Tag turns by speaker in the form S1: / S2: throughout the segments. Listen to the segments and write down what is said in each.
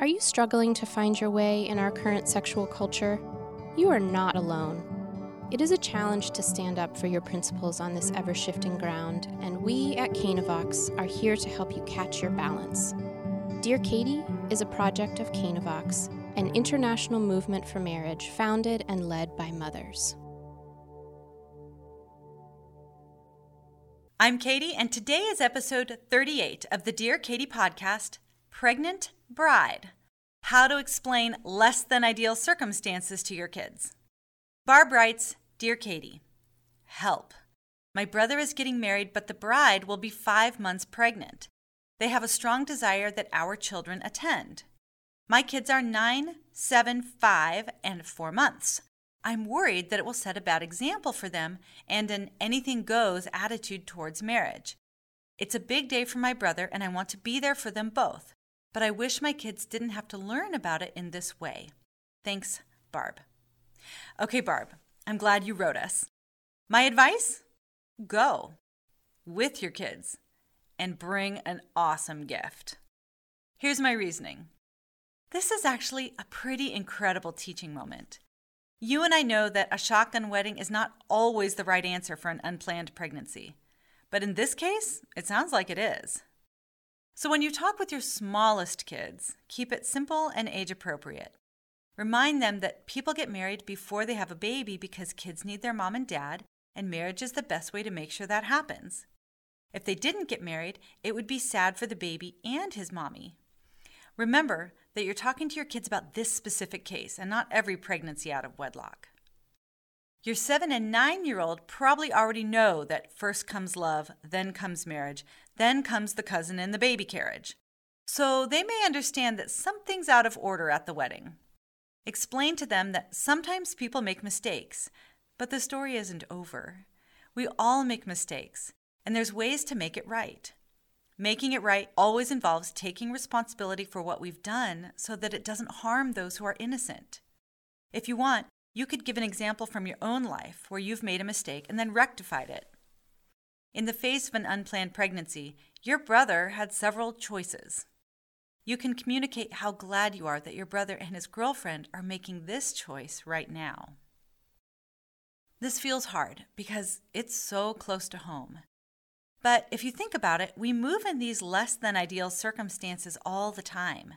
S1: Are you struggling to find your way in our current sexual culture? You are not alone. It is a challenge to stand up for your principles on this ever shifting ground, and we at Canavox are here to help you catch your balance. Dear Katie is a project of Canavox, an international movement for marriage founded and led by mothers.
S2: I'm Katie, and today is episode 38 of the Dear Katie podcast Pregnant Bride How to Explain Less Than Ideal Circumstances to Your Kids. Barb writes Dear Katie, help. My brother is getting married, but the bride will be five months pregnant. They have a strong desire that our children attend. My kids are nine, seven, five, and four months. I'm worried that it will set a bad example for them and an anything goes attitude towards marriage. It's a big day for my brother, and I want to be there for them both but I wish my kids didn't have to learn about it in this way. Thanks, Barb. Okay, Barb, I'm glad you wrote us. My advice? Go with your kids and bring an awesome gift. Here's my reasoning this is actually a pretty incredible teaching moment. You and I know that a shotgun wedding is not always the right answer for an unplanned pregnancy. But in this case, it sounds like it is. So when you talk with your smallest kids, keep it simple and age appropriate. Remind them that people get married before they have a baby because kids need their mom and dad, and marriage is the best way to make sure that happens. If they didn't get married, it would be sad for the baby and his mommy. Remember that you're talking to your kids about this specific case and not every pregnancy out of wedlock. Your seven and nine year old probably already know that first comes love, then comes marriage, then comes the cousin in the baby carriage. So they may understand that something's out of order at the wedding. Explain to them that sometimes people make mistakes, but the story isn't over. We all make mistakes, and there's ways to make it right. Making it right always involves taking responsibility for what we've done so that it doesn't harm those who are innocent. If you want, you could give an example from your own life where you've made a mistake and then rectified it. In the face of an unplanned pregnancy, your brother had several choices. You can communicate how glad you are that your brother and his girlfriend are making this choice right now. This feels hard because it's so close to home. But if you think about it, we move in these less than ideal circumstances all the time.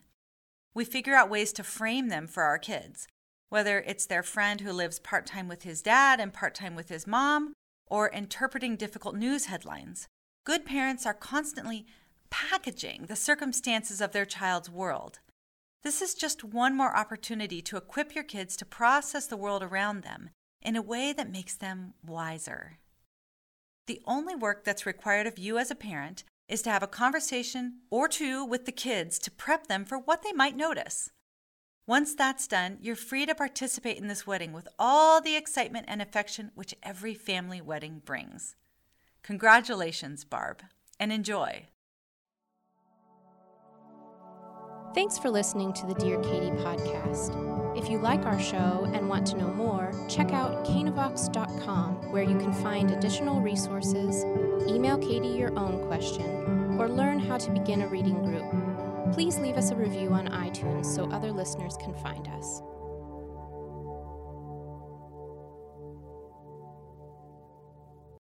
S2: We figure out ways to frame them for our kids, whether it's their friend who lives part time with his dad and part time with his mom, or interpreting difficult news headlines. Good parents are constantly packaging the circumstances of their child's world. This is just one more opportunity to equip your kids to process the world around them in a way that makes them wiser. The only work that's required of you as a parent is to have a conversation or two with the kids to prep them for what they might notice. Once that's done, you're free to participate in this wedding with all the excitement and affection which every family wedding brings. Congratulations, Barb, and enjoy.
S1: Thanks for listening to the Dear Katie podcast. If you like our show and want to know more, check out canavox.com where you can find additional resources, email Katie your own question, or learn how to begin a reading group please leave us a review on iTunes so other listeners can find us.